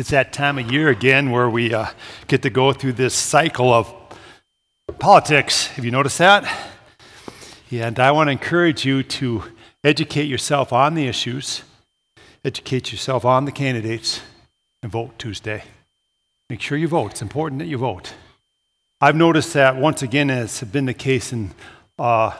It's that time of year again where we uh, get to go through this cycle of politics. Have you noticed that? And I want to encourage you to educate yourself on the issues, educate yourself on the candidates, and vote Tuesday. Make sure you vote. It's important that you vote. I've noticed that once again, as has been the case in uh,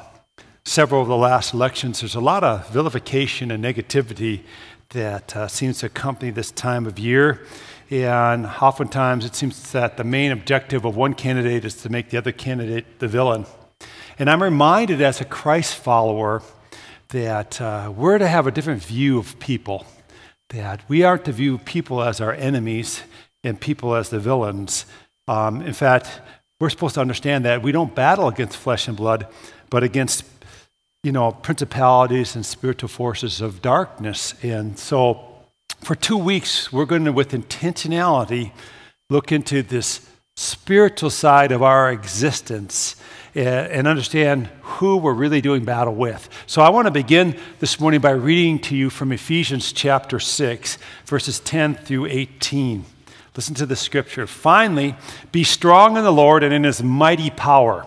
several of the last elections, there's a lot of vilification and negativity that uh, seems to accompany this time of year. And oftentimes it seems that the main objective of one candidate is to make the other candidate the villain. And I'm reminded as a Christ follower that uh, we're to have a different view of people, that we aren't to view people as our enemies and people as the villains. Um, in fact, we're supposed to understand that we don't battle against flesh and blood, but against you know, principalities and spiritual forces of darkness. And so for two weeks, we're going to, with intentionality, look into this spiritual side of our existence eh, and understand who we're really doing battle with. So I want to begin this morning by reading to you from Ephesians chapter 6, verses 10 through 18. Listen to the scripture. Finally, be strong in the Lord and in his mighty power.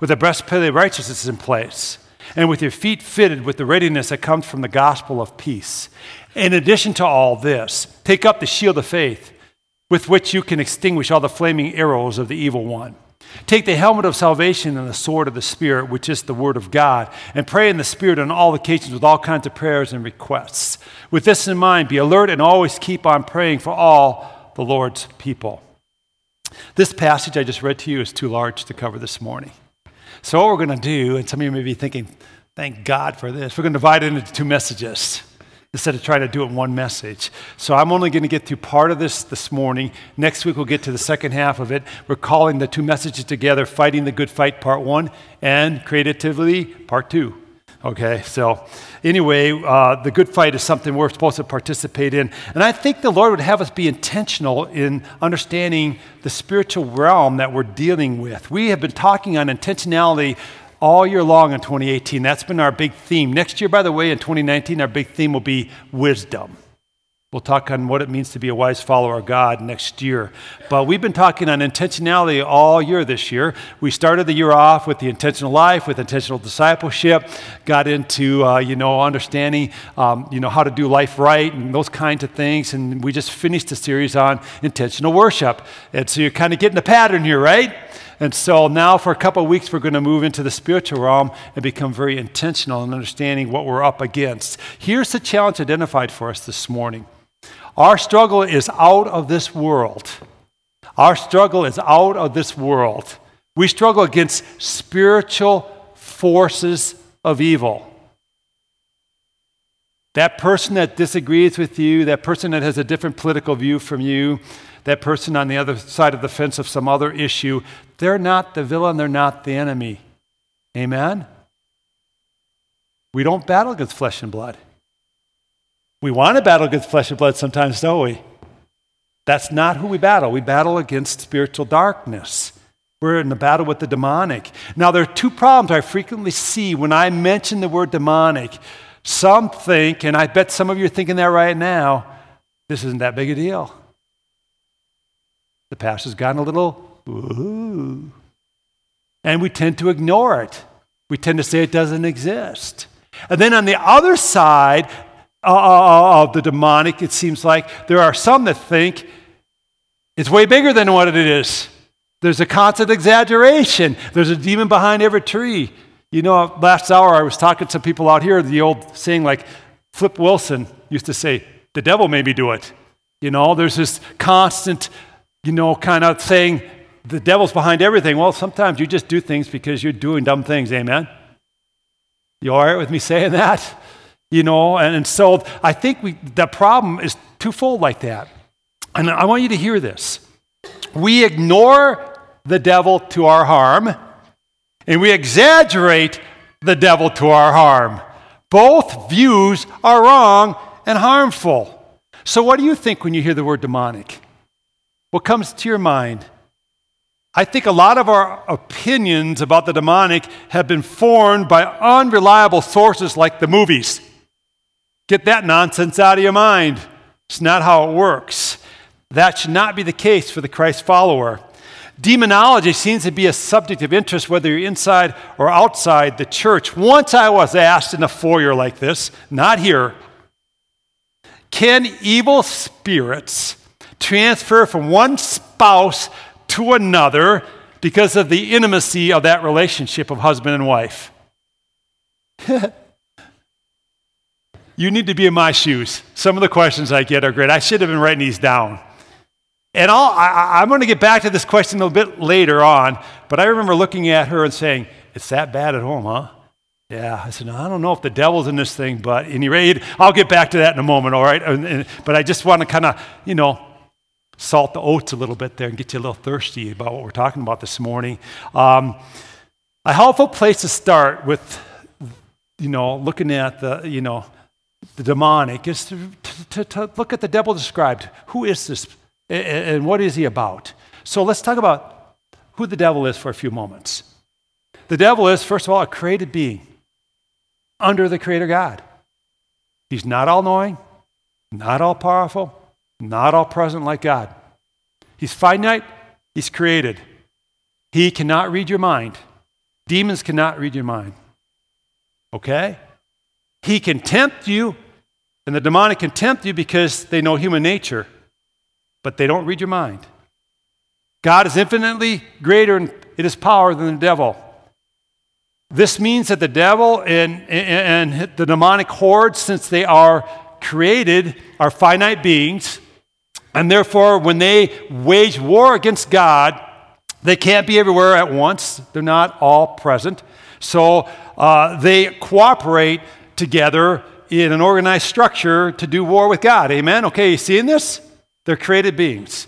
with the breastplate of righteousness in place, and with your feet fitted with the readiness that comes from the gospel of peace. In addition to all this, take up the shield of faith with which you can extinguish all the flaming arrows of the evil one. Take the helmet of salvation and the sword of the Spirit, which is the Word of God, and pray in the Spirit on all occasions with all kinds of prayers and requests. With this in mind, be alert and always keep on praying for all the Lord's people. This passage I just read to you is too large to cover this morning. So, what we're going to do, and some of you may be thinking, thank God for this, we're going to divide it into two messages instead of trying to do it in one message. So I'm only going to get through part of this this morning. Next week we'll get to the second half of it. We're calling the two messages together Fighting the Good Fight, Part One, and Creativity, Part Two. Okay, so anyway, uh, the good fight is something we're supposed to participate in. And I think the Lord would have us be intentional in understanding the spiritual realm that we're dealing with. We have been talking on intentionality all year long in 2018. That's been our big theme. Next year, by the way, in 2019, our big theme will be wisdom. We'll talk on what it means to be a wise follower of God next year. But we've been talking on intentionality all year this year. We started the year off with the intentional life, with intentional discipleship, got into, uh, you know, understanding, um, you know, how to do life right and those kinds of things. And we just finished a series on intentional worship. And so you're kind of getting the pattern here, right? And so now, for a couple of weeks, we're going to move into the spiritual realm and become very intentional in understanding what we're up against. Here's the challenge identified for us this morning our struggle is out of this world. Our struggle is out of this world. We struggle against spiritual forces of evil. That person that disagrees with you, that person that has a different political view from you, that person on the other side of the fence of some other issue, they're not the villain, they're not the enemy. Amen? We don't battle against flesh and blood. We want to battle against flesh and blood sometimes, don't we? That's not who we battle. We battle against spiritual darkness. We're in a battle with the demonic. Now, there are two problems I frequently see when I mention the word demonic. Some think, and I bet some of you are thinking that right now, this isn't that big a deal. The pastor's gotten a little, ooh. And we tend to ignore it. We tend to say it doesn't exist. And then on the other side, of the demonic, it seems like. There are some that think it's way bigger than what it is. There's a constant exaggeration. There's a demon behind every tree. You know, last hour I was talking to people out here, the old saying like Flip Wilson used to say, the devil made me do it. You know, there's this constant, you know, kind of saying the devil's behind everything. Well, sometimes you just do things because you're doing dumb things, amen? You all right with me saying that? You know, and, and so I think we, the problem is twofold like that. And I want you to hear this. We ignore the devil to our harm, and we exaggerate the devil to our harm. Both views are wrong and harmful. So, what do you think when you hear the word demonic? What comes to your mind? I think a lot of our opinions about the demonic have been formed by unreliable sources like the movies. Get that nonsense out of your mind. It's not how it works. That should not be the case for the Christ follower. Demonology seems to be a subject of interest whether you're inside or outside the church. Once I was asked in a foyer like this, not here, can evil spirits transfer from one spouse to another because of the intimacy of that relationship of husband and wife. you need to be in my shoes. Some of the questions I get are great. I should have been writing these down. And I'll, I, am going to get back to this question a little bit later on, but I remember looking at her and saying, It's that bad at home, huh? Yeah. I said, no, I don't know if the devil's in this thing, but anyway, I'll get back to that in a moment, all right? And, and, but I just want to kind of, you know, salt the oats a little bit there and get you a little thirsty about what we're talking about this morning. Um, a helpful place to start with, you know, looking at the, you know, the demonic is to, to, to look at the devil described. Who is this and, and what is he about? So let's talk about who the devil is for a few moments. The devil is, first of all, a created being under the Creator God. He's not all knowing, not all powerful, not all present like God. He's finite, He's created. He cannot read your mind. Demons cannot read your mind. Okay? He can tempt you, and the demonic can tempt you because they know human nature, but they don't read your mind. God is infinitely greater in his power than the devil. This means that the devil and, and, the demonic hordes, since they are created, are finite beings and therefore, when they wage war against God, they can't be everywhere at once. They're not all present. So uh, they cooperate together in an organized structure to do war with God. Amen? Okay, you seeing this? They're created beings.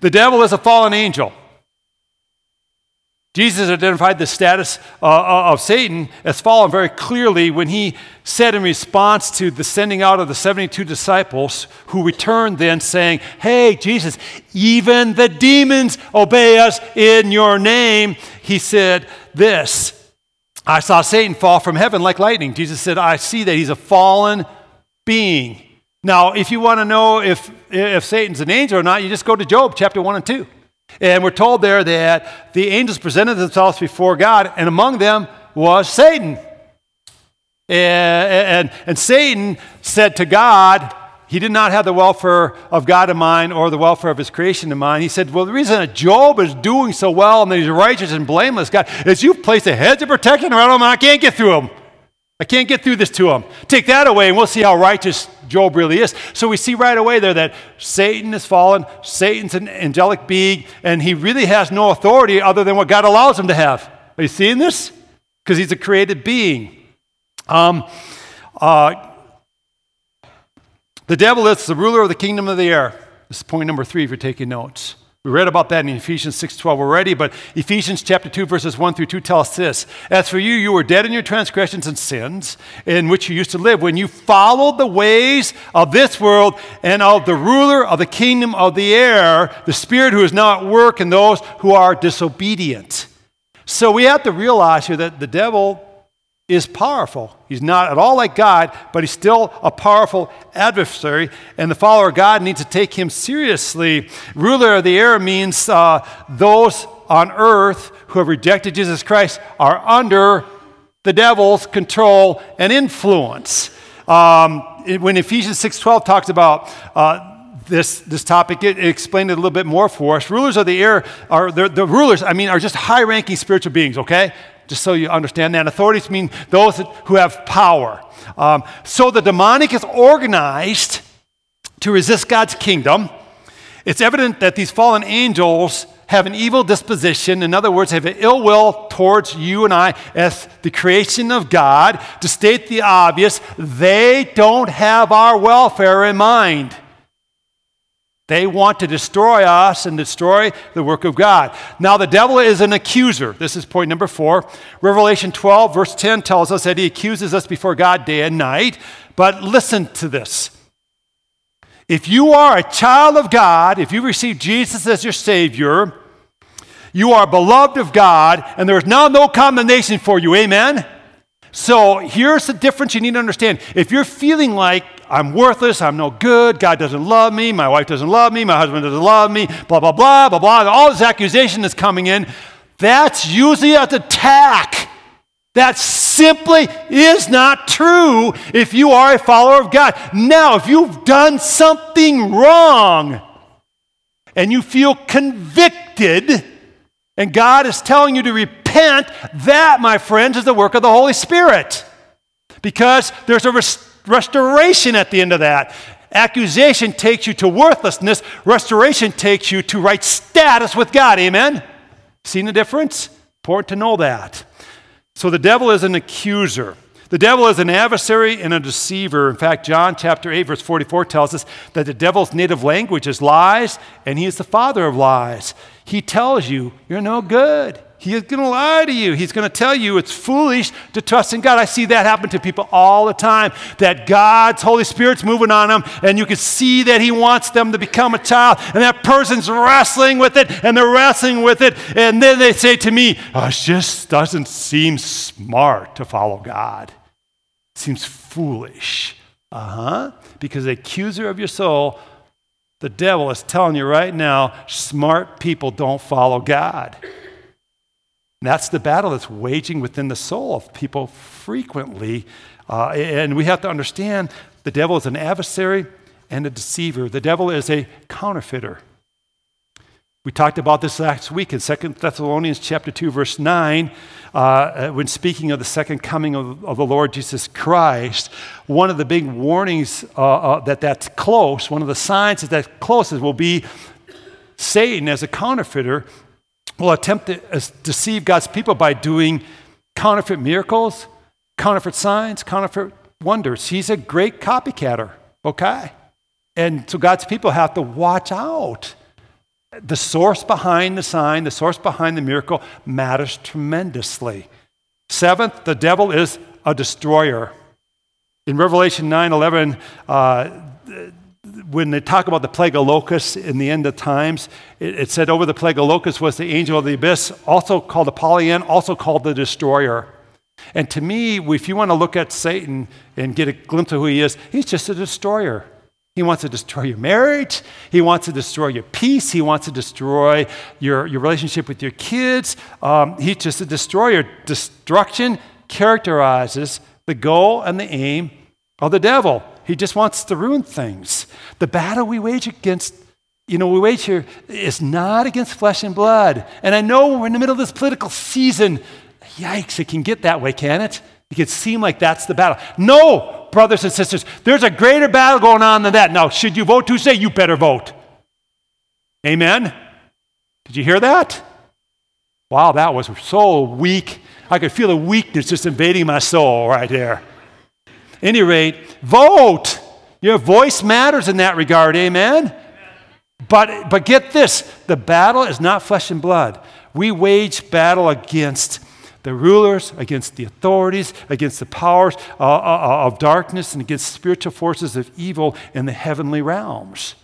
The devil is a fallen angel. Jesus identified the status uh, uh, of Satan as fallen very clearly when he said in response to the sending out of the 72 disciples, who returned then saying, Hey, Jesus, even the demons obey us in your name. He said, This I saw Satan fall from heaven like lightning. Jesus said, I see that he's a fallen being. Now, if you want to know if, if Satan's an angel or not, you just go to Job chapter 1 and 2. And we're told there that the angels presented themselves before God, and among them was Satan. And, and, and, Satan said to God, he did not have the welfare of God in mind or the welfare of his creation in mind. He said, Well, the reason that Job is doing so well and that he's righteous and blameless, God, is you've placed a hedge of protection around him and I can't get through him. I can't get through this to him. Take that away, and we'll see how righteous Job really is. So we see right away there that Satan is fallen, Satan's an angelic being, and he really has no authority other than what God allows him to have. Are you seeing this? Because he's a created being. Um, uh, the devil is the ruler of the kingdom of the air. This is point number three if you're taking notes. We read about that in Ephesians 6:12 already, but Ephesians chapter 2 verses 1 through 2 tell us this. As for you, you were dead in your transgressions and sins in which you used to live when you followed the ways of this world and of the ruler of the kingdom of the air, the spirit who is now at work in those who are disobedient. So we have to realize here that the devil is powerful. He's not at all like God, but he's still a powerful adversary, and the follower of God needs to take him seriously. Ruler of the air means uh, those on earth who have rejected Jesus Christ are under the devil's control and influence. Um, when Ephesians 6.12 talks about uh, this, this topic, it, it, explained it a little bit more for us. Rulers of the air are, the rulers, I mean, are just high ranking spiritual beings, okay? Just so you understand that. Authorities mean those who have power. Um, so the demonic is organized to resist God's kingdom. It's evident that these fallen angels have an evil disposition. In other words, have an ill will towards you and I as the creation of God. To state the obvious, they don't have our welfare in mind. They want to destroy us and destroy the work of God. Now, the devil is an accuser. This is point number four. Revelation 12, verse 10 tells us that he accuses us before God day and night. But listen to this. If you are a child of God, if you receive Jesus as your Savior, you are beloved of God, and there is now no condemnation for you. Amen? So here's the difference you need to understand. If you're feeling like I'm worthless, I'm no good, God doesn't love me, my wife doesn't love me, my husband doesn't love me, blah, blah, blah, blah, blah, all this accusation is coming in, that's usually an attack. That simply is not true if you are a follower of God. Now, if you've done something wrong and you feel convicted, and God is telling you to repent, that, my friends, is the work of the Holy Spirit. Because there's a res- restoration at the end of that. Accusation takes you to worthlessness, restoration takes you to right status with God. Amen? Seen the difference? Important to know that. So the devil is an accuser. The devil is an adversary and a deceiver. In fact, John chapter 8, verse 44 tells us that the devil's native language is lies, and he is the father of lies. He tells you, you're no good. He is going to lie to you. He's going to tell you it's foolish to trust in God. I see that happen to people all the time. That God's Holy Spirit's moving on them, and you can see that He wants them to become a child, and that person's wrestling with it, and they're wrestling with it, and then they say to me, oh, "It just doesn't seem smart to follow God. It seems foolish." Uh huh. Because the accuser of your soul, the devil, is telling you right now, smart people don't follow God. That's the battle that's waging within the soul of people frequently. Uh, and we have to understand the devil is an adversary and a deceiver. The devil is a counterfeiter. We talked about this last week in 2 Thessalonians chapter 2, verse 9, uh, when speaking of the second coming of, of, the Lord Jesus Christ. One of the big warnings uh, uh, that that's close, one of the signs that that's close is will be Satan as a counterfeiter will attempt to uh, deceive God's people by doing counterfeit miracles, counterfeit signs, counterfeit wonders. He's a great copycatter, okay? And so God's people have to watch out. The source behind the sign, the source behind the miracle matters tremendously. Seventh, the devil is a destroyer. In Revelation 9 11, uh, when they talk about the plague of locusts in the end of times, it, it, said over the plague of locusts was the angel of the abyss, also called Apollyon, also called the destroyer. And to me, if you want to look at Satan and get a glimpse of who he is, he's just a destroyer. He wants to destroy your marriage. He wants to destroy your peace. He wants to destroy your, your relationship with your kids. Um, he's just a destroyer. Destruction characterizes the goal and the aim of the devil. He just wants to ruin things. The battle we wage against, you know, we wage here is not against flesh and blood. And I know we're in the middle of this political season. Yikes, it can get that way, can it? It can seem like that's the battle. No, brothers and sisters, there's a greater battle going on than that. Now, should you vote Tuesday? You better vote. Amen? Did you hear that? Wow, that was so weak. I could feel the weakness just invading my soul right there any rate, vote. Your voice matters in that regard, amen? But, but get this the battle is not flesh and blood. We wage battle against the rulers, against the authorities, against the powers uh, uh, uh, of darkness, and against spiritual forces of evil in the heavenly realms.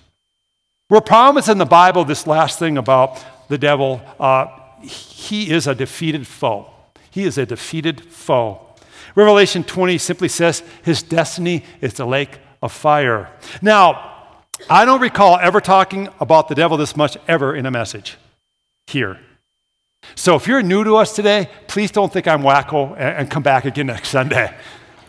We're promised in the Bible this last thing about the devil. Uh, he is a defeated foe. He is a defeated foe. Revelation 20 simply says his destiny is the lake of fire. Now, I don't recall ever talking about the devil this much ever in a message here. So if you're new to us today, please don't think I'm wacko and, come back again next Sunday.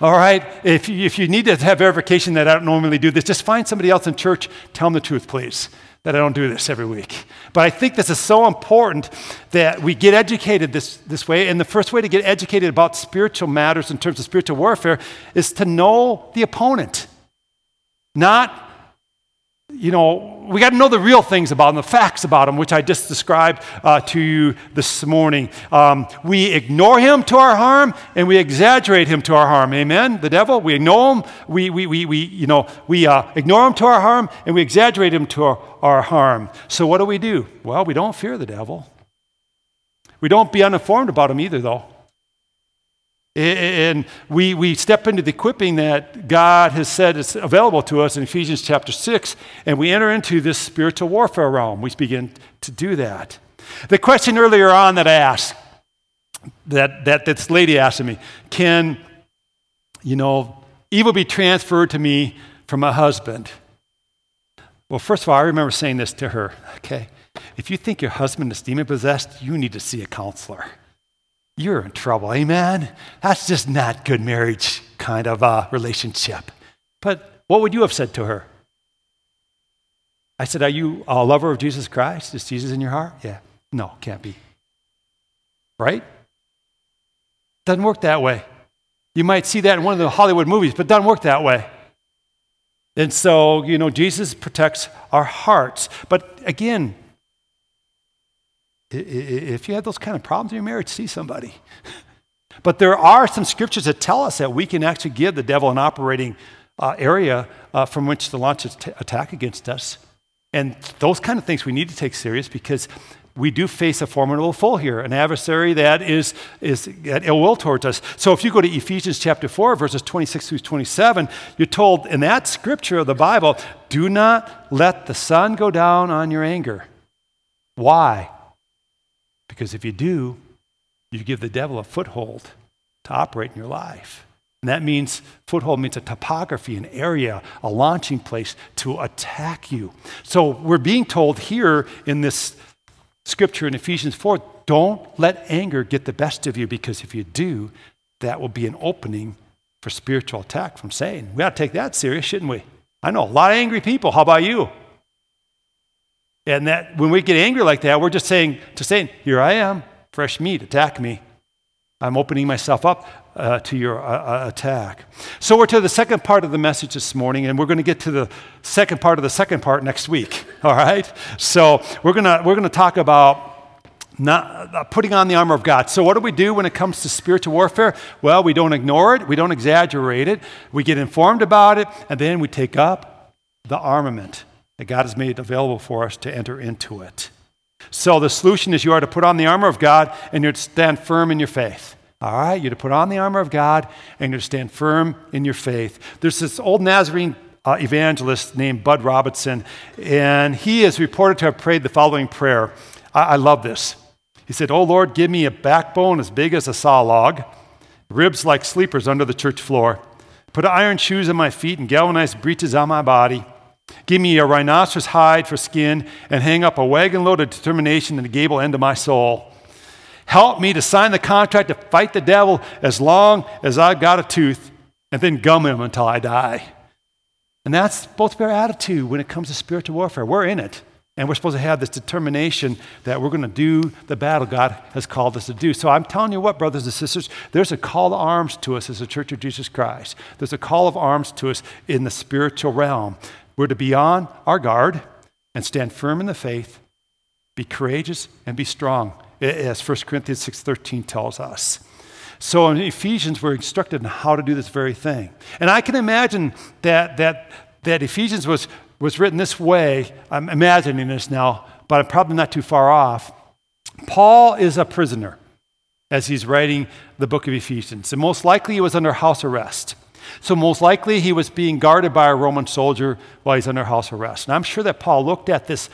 All right? If you, if you need to have verification that I don't normally do this, just find somebody else in church, tell them the truth, please that I don't do this every week. But I think this is so important that we get educated this, this way. And the first way to get educated about spiritual matters in terms of spiritual warfare is to know the opponent. Not you know, we got to know the real things about them, the facts about them, which I just described uh, to you this morning. Um, we ignore him to our harm, and we exaggerate him to our harm. Amen. The devil, we ignore him, we, we, we, we you know, we uh, ignore him to our harm, and we exaggerate him to our, our harm. So what do we do? Well, we don't fear the devil. We don't be uninformed about him either, though. And we, we step into the equipping that God has said is available to us in Ephesians chapter 6, and we enter into this spiritual warfare realm. We begin to do that. The question earlier on that I asked, that, that this lady asked me, can, you know, evil be transferred to me from my husband? Well, first of all, I remember saying this to her, okay? If you think your husband is demon possessed, you need to see a counselor you're in trouble. Amen? That's just not good marriage kind of uh, relationship. But what would you have said to her? I said, Are you a lover of Jesus Christ? Is Jesus in your heart? Yeah. No, can't be. Right? Doesn't work that way. You might see that in one of the Hollywood movies, but doesn't work that way. And so, you know, Jesus protects our hearts. But again, if you have those kind of problems in your marriage, see somebody. but there are some scriptures that tell us that we can actually give the devil an operating uh, area uh, from which to launch an t- attack against us. And those kind of things we need to take serious because we do face a formidable foe here, an adversary that is, is at ill will towards us. So if you go to Ephesians chapter 4, verses 26 through 27, you're told in that scripture of the Bible, do not let the sun go down on your anger. Why? Because if you do, you give the devil a foothold to operate in your life. And that means foothold means a topography, an area, a launching place to attack you. So we're being told here in this scripture in Ephesians 4 don't let anger get the best of you because if you do, that will be an opening for spiritual attack from Satan. We ought to take that serious, shouldn't we? I know a lot of angry people. How about you? And that when we get angry like that, we're just saying to Satan, Here I am, fresh meat, attack me. I'm opening myself up uh, to your uh, uh, attack. So we're to the second part of the message this morning, and we're going to get to the second part of the second part next week. All right? So we're going to we're to talk about not uh, putting on the armor of God. So what do we do when it comes to spiritual warfare? Well, we don't ignore it, we don't exaggerate it, we get informed about it, and then we take up the armament God has made available for us to enter into it. So the solution is you are to put on the armor of God and you're to stand firm in your faith. All right, you're to put on the armor of God and you're to stand firm in your faith. There's this old Nazarene uh, evangelist named Bud Robinson, and he is reported to have prayed the following prayer. I, I love this. He said, Oh Lord, give me a backbone as big as a saw log, ribs like sleepers under the church floor. Put iron shoes on my feet and galvanized breeches on my body. Give me a rhinoceros hide for skin and hang up a wagon load of determination in the gable end of my soul. Help me to sign the contract to fight the devil as long as I've got a tooth and then gum him until I die. And that's both be our attitude when it comes to spiritual warfare. We're in it. And we're supposed to have this determination that we're going to do the battle God has called us to do. So I'm telling you what, brothers and sisters, there's a call to arms to us as a church of Jesus Christ. There's a call of arms to us in the spiritual realm. We're to be on our guard and stand firm in the faith, be courageous and be strong, as 1 Corinthians 6:13 tells us. So in Ephesians, we're instructed on how to do this very thing. And I can imagine that, that, that Ephesians was, was written this way. I'm imagining this now, but I'm probably not too far off. Paul is a prisoner as he's writing the book of Ephesians. And most likely he was under house arrest. So, most likely, he was being guarded by a Roman soldier while he's under house arrest. And I'm sure that Paul looked at this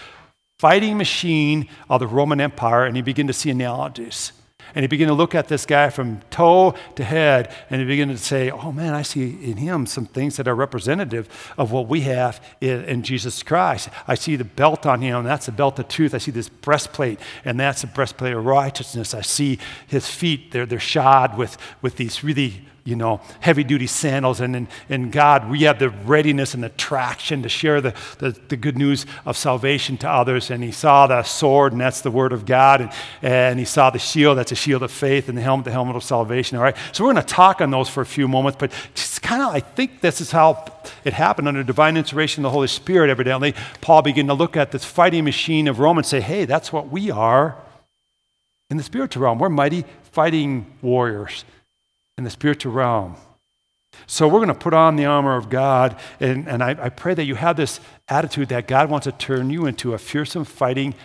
fighting machine of the Roman Empire and he began to see analogies. And he began to look at this guy from toe to head, and he began to say, Oh man, I see in him some things that are representative of what we have in, in Jesus Christ. I see the belt on him, and that's the belt of truth. I see this breastplate, and that's the breastplate of righteousness. I see his feet, they're, they're shod with, with these really you know, heavy duty sandals. And in, in God, we have the readiness and the traction to share the, the, the, good news of salvation to others. And he saw the sword, and that's the word of God. And, and he saw the shield, that's a shield of faith, and the helmet, the helmet of salvation. All right. So we're going to talk on those for a few moments, but just kind of, I think this is how it happened under divine inspiration of the Holy Spirit, evidently. Paul began to look at this fighting machine of Rome and say, hey, that's what we are in the spiritual realm. We're mighty fighting warriors in the spiritual realm. So we're going to put on the armor of God, and, and I, I pray that you have this attitude that God wants to turn you into a fearsome fighting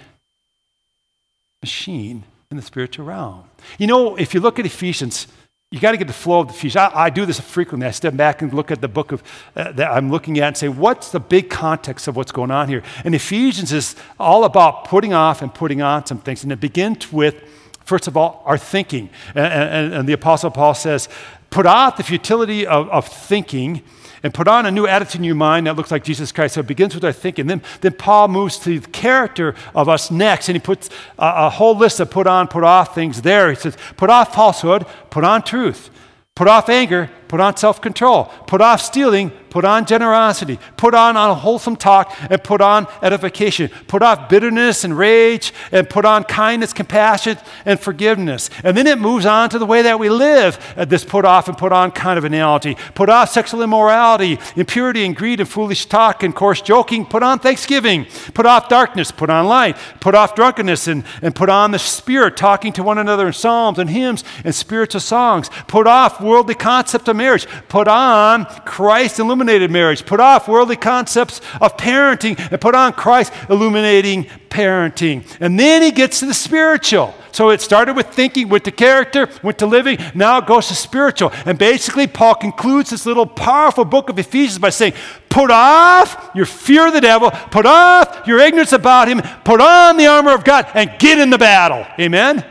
machine in the spiritual realm. You know, if you look at Ephesians, you got to get the flow of the Ephesians. I, I, do this frequently. I step back and look at the book of uh, that I'm looking at and say, what's the big context of what's going on here? And Ephesians is all about putting off and putting on some things, and it begins with First of all, our thinking. And, and, and, the Apostle Paul says, put off the futility of, of, thinking and put on a new attitude in your mind that looks like Jesus Christ. So it begins with our thinking. Then, then Paul moves to the character of us next, and he puts a, a whole list of put on, put off things there. He says, put off falsehood, put on truth. Put off anger, put on self control. Put off stealing, put on generosity. Put on unwholesome talk, and put on edification. Put off bitterness and rage, and put on kindness, compassion, and forgiveness. And then it moves on to the way that we live at this put off and put on kind of analogy. Put off sexual immorality, impurity, and greed, and foolish talk, and coarse joking. Put on thanksgiving. Put off darkness, put on light. Put off drunkenness, and, and put on the Spirit, talking to one another in psalms and hymns and spiritual songs. Put off worldly concept of marriage. Put on Christ illuminated marriage. Put off worldly concepts of parenting and put on Christ illuminating parenting. And then he gets to the spiritual. So it started with thinking, went to character, went to living, now it goes to spiritual. And basically, Paul concludes this little powerful book of Ephesians by saying, Put off your fear of the devil, put off your ignorance about him, put on the armor of God, and get in the battle. Amen?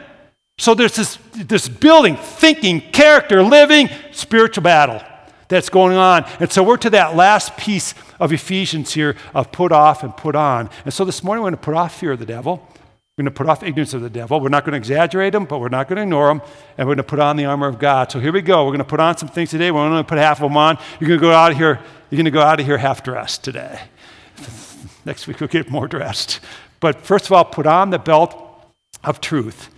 So there's this, this building, thinking, character, living, spiritual battle that's going on. And so we're to that last piece of Ephesians here of put off and put on. And so this morning we're going to put off fear of the devil. We're going to put off ignorance of the devil. We're not going to exaggerate them, but we're not going to ignore them. And we're going to put on the armor of God. So here we go. We're going to put on some things today. We're only going to put half of them on. You're going to go out of here. You're going to go out of here half dressed today. Next week we'll get more dressed. But first of all, put on the belt of truth.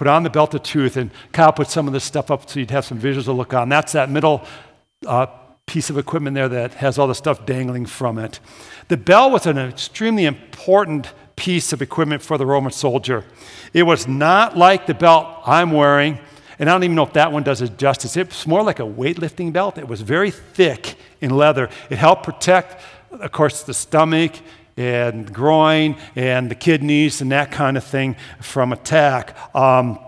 Put on the belt of truth. And Kyle put some of this stuff up so you'd have some visuals to look on. That's that middle uh, piece of equipment there that has all the stuff dangling from it. The belt was an extremely important piece of equipment for the Roman soldier. It was not like the belt I'm wearing, and I don't even know if that one does it justice. It's more like a weightlifting belt. It was very thick in leather. It helped protect, of course, the stomach and groin and the kidneys and that kind of thing from attack. Um,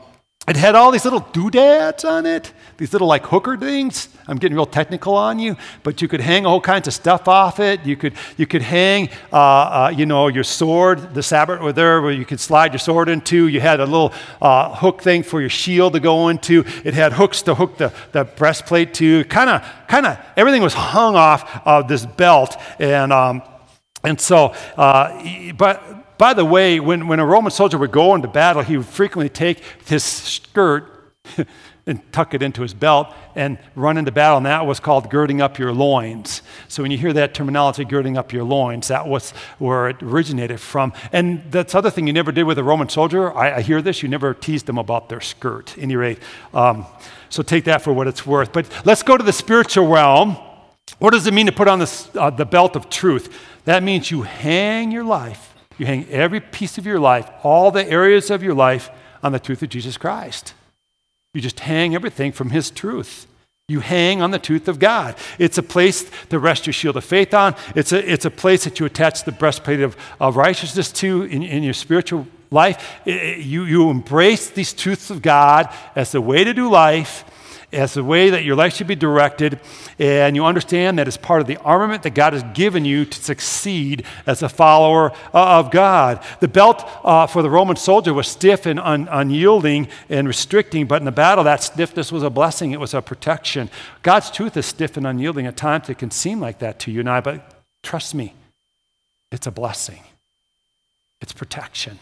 it had all these little doodads on it, these little like hooker things. I'm getting real technical on you, but you could hang all kinds of stuff off it. You could, you could hang, uh, uh, you know, your sword, the sabre were there where you could slide your sword into. You had a little uh, hook thing for your shield to go into. It had hooks to hook the, the breastplate to. Kind of, kind of, everything was hung off of this belt. And um, and so, uh, but by the way, when, when a Roman soldier would go into battle, he would frequently take his skirt and tuck it into his belt and run into battle, and that was called girding up your loins. So when you hear that terminology, girding up your loins, that was where it originated from. And that's other thing you never did with a Roman soldier. I, I hear this, you never teased them about their skirt, any rate. Um, so take that for what it's worth. But let's go to the spiritual realm. What does it mean to put on this, uh, the belt of truth? That means you hang your life, you hang every piece of your life, all the areas of your life on the truth of Jesus Christ. You just hang everything from His truth. You hang on the truth of God. It's a place to rest your shield of faith on. It's a, it's a place that you attach the breastplate of, of righteousness to in, in your spiritual life. It, you, you embrace these truths of God as the way to do life as the way that your life should be directed, and you understand that it's part of the armament that God has given you to succeed as a follower uh, of God. The belt uh, for the Roman soldier was stiff and un- unyielding and restricting, but in the battle, that stiffness was a blessing, it was a protection. God's truth is stiff and unyielding. At times, it can seem like that to you and I, but trust me, it's a blessing, it's protection.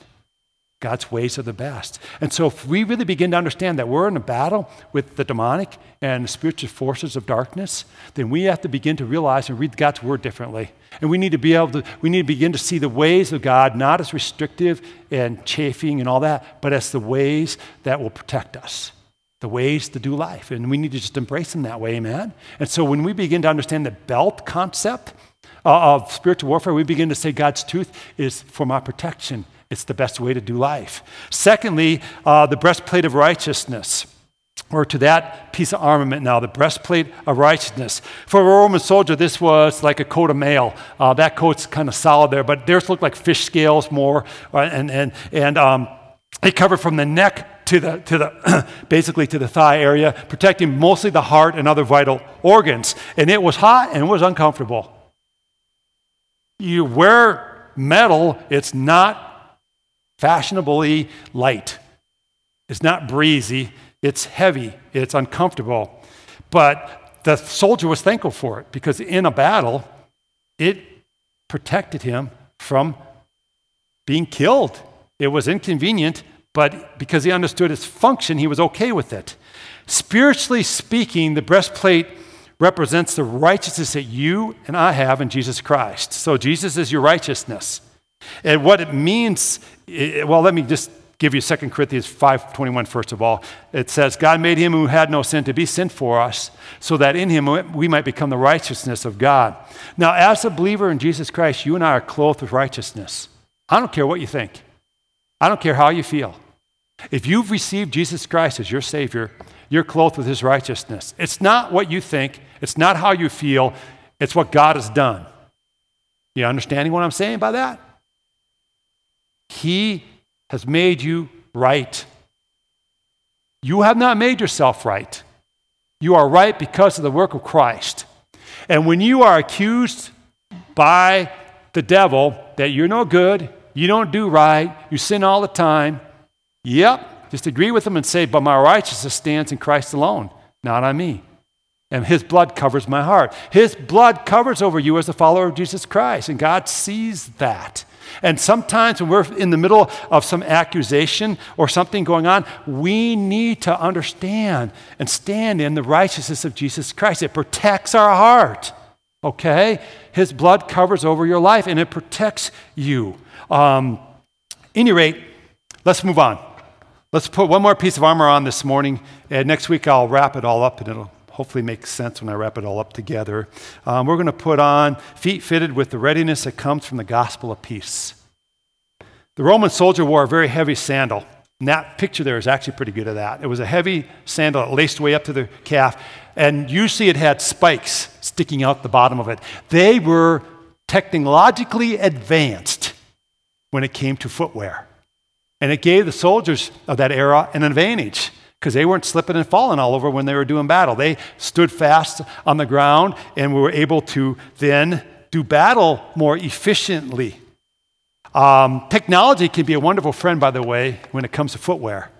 God's ways are the best. And so, if we really begin to understand that we're in a battle with the demonic and the spiritual forces of darkness, then we have to begin to realize and read God's word differently. And we need to be able to, we need to begin to see the ways of God not as restrictive and chafing and all that, but as the ways that will protect us, the ways to do life. And we need to just embrace them that way, amen? And so, when we begin to understand the belt concept uh, of spiritual warfare, we begin to say God's truth is for my protection it's the best way to do life. Secondly, uh, the breastplate of righteousness. Or to that piece of armament now, the breastplate of righteousness. For a Roman soldier, this was like a coat of mail. Uh, that coat's kind of solid there, but theirs looked like fish scales more, uh, and and and um, it covered from the neck to the to the basically to the thigh area, protecting mostly the heart and other vital organs. And it was hot and it was uncomfortable. You wear metal; it's not fashionably light. It's not breezy, it's heavy, it's uncomfortable. But the soldier was thankful for it because in a battle, it protected him from being killed. It was inconvenient, but because he understood its function, he was okay with it. Spiritually speaking, the breastplate represents the righteousness that you and I have in Jesus Christ. So Jesus is your righteousness. And what it means, well, let me just give you 2 Corinthians 5.21 first of all. It says, God made him who had no sin to be sin for us, so that in him we might become the righteousness of God. Now, as a believer in Jesus Christ, you and I are clothed with righteousness. I don't care what you think. I don't care how you feel. If you've received Jesus Christ as your Savior, you're clothed with His righteousness. It's not what you think, it's not how you feel, it's what God has done. You understanding what I'm saying by that? He has made you right. You have not made yourself right. You are right because of the work of Christ. And when you are accused by the devil that you're no good, you don't do right, you sin all the time, yep, just agree with him and say, But my righteousness stands in Christ alone, not on me. And his blood covers my heart. His blood covers over you as a follower of Jesus Christ, and God sees that. And sometimes when we're in the middle of some accusation or something going on, we need to understand and stand in the righteousness of Jesus Christ. It protects our heart, okay? His blood covers over your life and it protects you. Um, any rate, let's move on. Let's put one more piece of armor on this morning, and next week I'll wrap it all up and it'll hopefully makes sense when I wrap it all up together. Um, we're going to put on feet fitted with the readiness that comes from the gospel of peace. The Roman soldier wore a very heavy sandal. And that picture there is actually pretty good of that. It was a heavy sandal that laced way up to the calf, and usually it had spikes sticking out the bottom of it. They were technologically advanced when it came to footwear. And it gave the soldiers of that era an advantage because they weren't slipping and falling all over when they were doing battle. They stood fast on the ground and were able to then do battle more efficiently. Um, technology can be a wonderful friend, by the way, when it comes to footwear.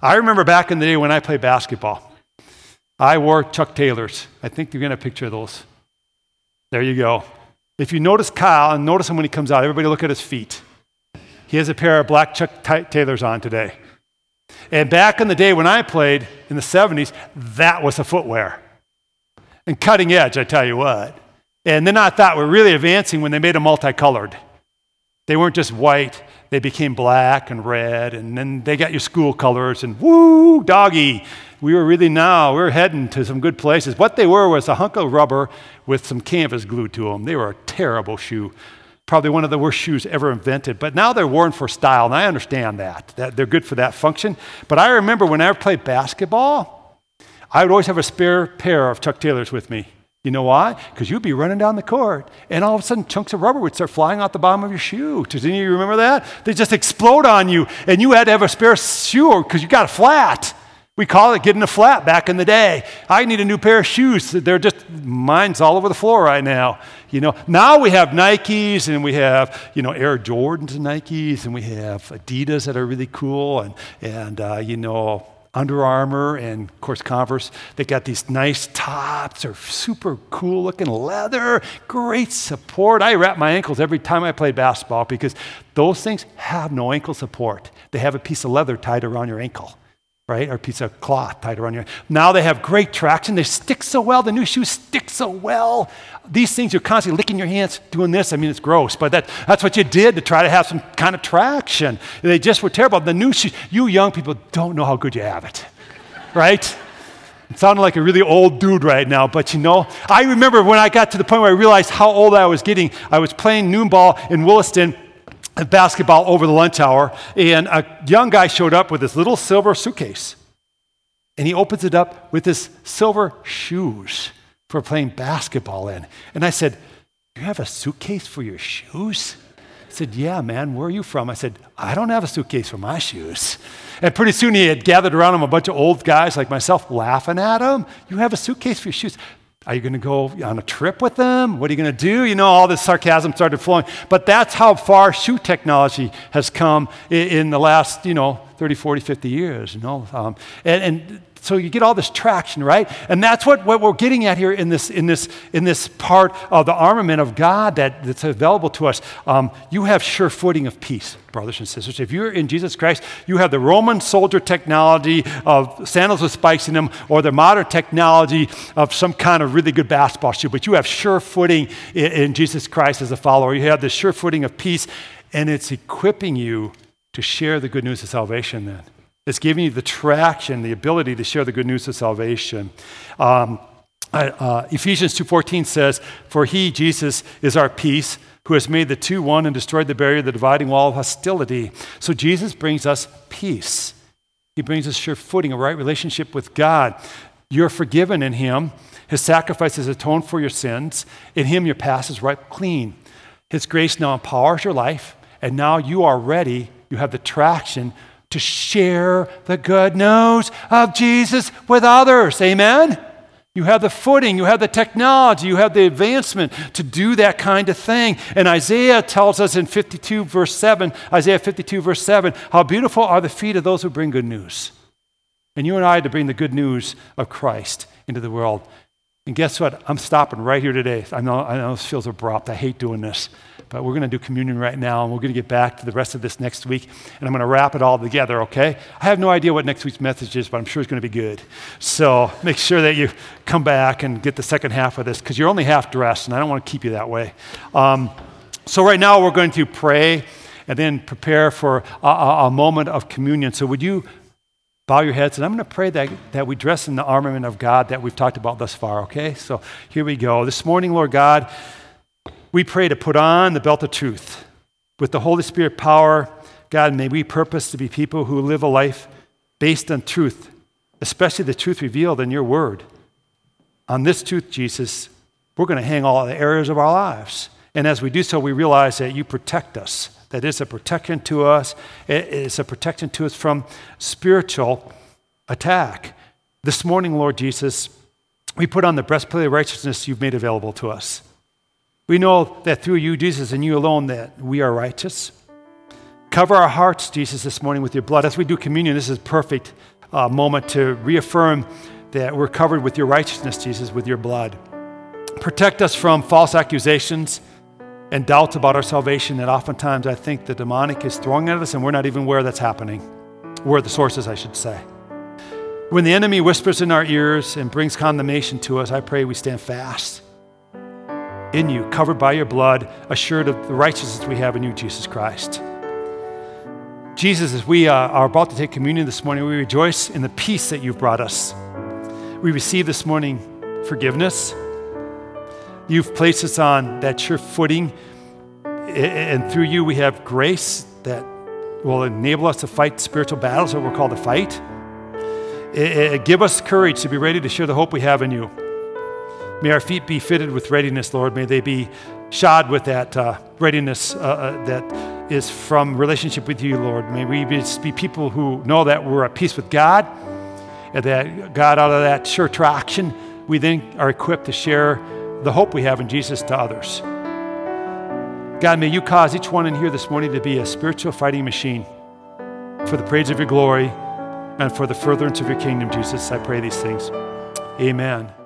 I remember back in the day when I played basketball, I wore Chuck Taylors. I think you're going to picture those. There you go. If you notice Kyle and notice him when he comes out, everybody look at his feet. He has a pair of black Chuck Taylors on today. And back in the day when I played in the 70s, that was the footwear. And cutting edge, I tell you what. And then I thought we're really advancing when they made them multicolored. They weren't just white, they became black and red, and then they got your school colors, and woo, doggy. We were really now, we were heading to some good places. What they were was a hunk of rubber with some canvas glued to them. They were a terrible shoe probably one of the worst shoes ever invented. But now they're worn for style, and I understand that. that they're good for that function. But I remember when I played basketball, I would always have a spare pair of Chuck Taylors with me. You know why? Because you'd be running down the court, and all of a sudden, chunks of rubber would start flying out the bottom of your shoe. Does any of you remember that? They just explode on you, and you had to have a spare shoe because you got a flat. We call it getting a flat back in the day. I need a new pair of shoes. They're just, mine's all over the floor right now. You know, now we have Nikes and we have, you know, Air Jordans and Nikes and we have Adidas that are really cool and, and uh, you know, Under Armour and, of course, Converse. They got these nice tops. They're super cool looking leather, great support. I wrap my ankles every time I play basketball because those things have no ankle support. They have a piece of leather tied around your ankle right? Or a piece of cloth tied around your. Now they have great traction. They stick so well. The new shoes stick so well. These things you're constantly licking your hands doing this. I mean, it's gross, but that, that's what you did to try to have some kind of traction. They just were terrible. The new shoes. You young people don't know how good you have it, right? It sounded like a really old dude right now, but you know, I remember when I got to the point where I realized how old I was getting. I was playing noon ball in Williston basketball over the lunch hour, and a young guy showed up with this little silver suitcase. And he opens it up with his silver shoes for playing basketball in. And I said, You have a suitcase for your shoes? He said, Yeah, man, where are you from? I said, I don't have a suitcase for my shoes. And pretty soon he had gathered around him a bunch of old guys like myself laughing at him. You have a suitcase for your shoes. Are you going to go on a trip with them? What are you going to do? You know, all this sarcasm started flowing. But that's how far shoe technology has come in, in the last, you know, 30, 40, 50 years, you know. Um, and, and so you get all this traction, right? And that's what, what we're getting at here in this, in, this, in this part of the armament of God that, that's available to us. Um, you have sure footing of peace, brothers and sisters. If you're in Jesus Christ, you have the Roman soldier technology of sandals with spikes in them or the modern technology of some kind of really good basketball shoe, but you have sure footing in, in Jesus Christ as a follower. You have the sure footing of peace, and it's equipping you to share the good news of salvation then. It's giving you the traction, the ability to share the good news of salvation. Um, uh, Ephesians 2.14 says, For he, Jesus, is our peace, who has made the two one and destroyed the barrier, the dividing wall of hostility. So Jesus brings us peace. He brings us sure footing, a right relationship with God. You're forgiven in him. His sacrifice has atoned for your sins. In him, your past is wiped clean. His grace now empowers your life, and now you are ready. You have the traction to share the good news of Jesus with others. Amen? You have the footing, you have the technology, you have the advancement to do that kind of thing. And Isaiah tells us in 52, verse 7, Isaiah 52, verse 7, how beautiful are the feet of those who bring good news. And you and I to bring the good news of Christ into the world. And guess what? I'm stopping right here today. I know, I know this feels abrupt. I hate doing this. But we're going to do communion right now, and we're going to get back to the rest of this next week, and I'm going to wrap it all together, okay? I have no idea what next week's message is, but I'm sure it's going to be good. So make sure that you come back and get the second half of this, because you're only half dressed, and I don't want to keep you that way. Um, so right now, we're going to pray and then prepare for a, a, a moment of communion. So would you bow your heads, and I'm going to pray that, that we dress in the armament of God that we've talked about thus far, okay? So here we go. This morning, Lord God, we pray to put on the belt of truth. With the Holy Spirit power, God, may we purpose to be people who live a life based on truth, especially the truth revealed in your word. On this truth, Jesus, we're going to hang all the areas of our lives. And as we do so, we realize that you protect us, that it's a protection to us, it's a protection to us from spiritual attack. This morning, Lord Jesus, we put on the breastplate of righteousness you've made available to us. We know that through you, Jesus, and you alone, that we are righteous. Cover our hearts, Jesus, this morning with your blood. As we do communion, this is a perfect uh, moment to reaffirm that we're covered with your righteousness, Jesus, with your blood. Protect us from false accusations and doubts about our salvation that oftentimes I think the demonic is throwing at us and we're not even aware that's happening. We're the sources, I should say. When the enemy whispers in our ears and brings condemnation to us, I pray we stand fast in you, covered by your blood, assured of the righteousness we have in you, Jesus Christ. Jesus, as we uh, are about to take communion this morning, we rejoice in the peace that you've brought us. We receive this morning forgiveness. You've placed us on that sure footing, and through you we have grace that will enable us to fight spiritual battles that we're called to fight. give us courage to be ready to share the hope we have in you. May our feet be fitted with readiness, Lord. May they be shod with that uh, readiness uh, uh, that is from relationship with you, Lord. May we be people who know that we're at peace with God, and that God, out of that sure traction, we then are equipped to share the hope we have in Jesus to others. God, may you cause each one in here this morning to be a spiritual fighting machine for the praise of your glory and for the furtherance of your kingdom, Jesus. I pray these things. Amen.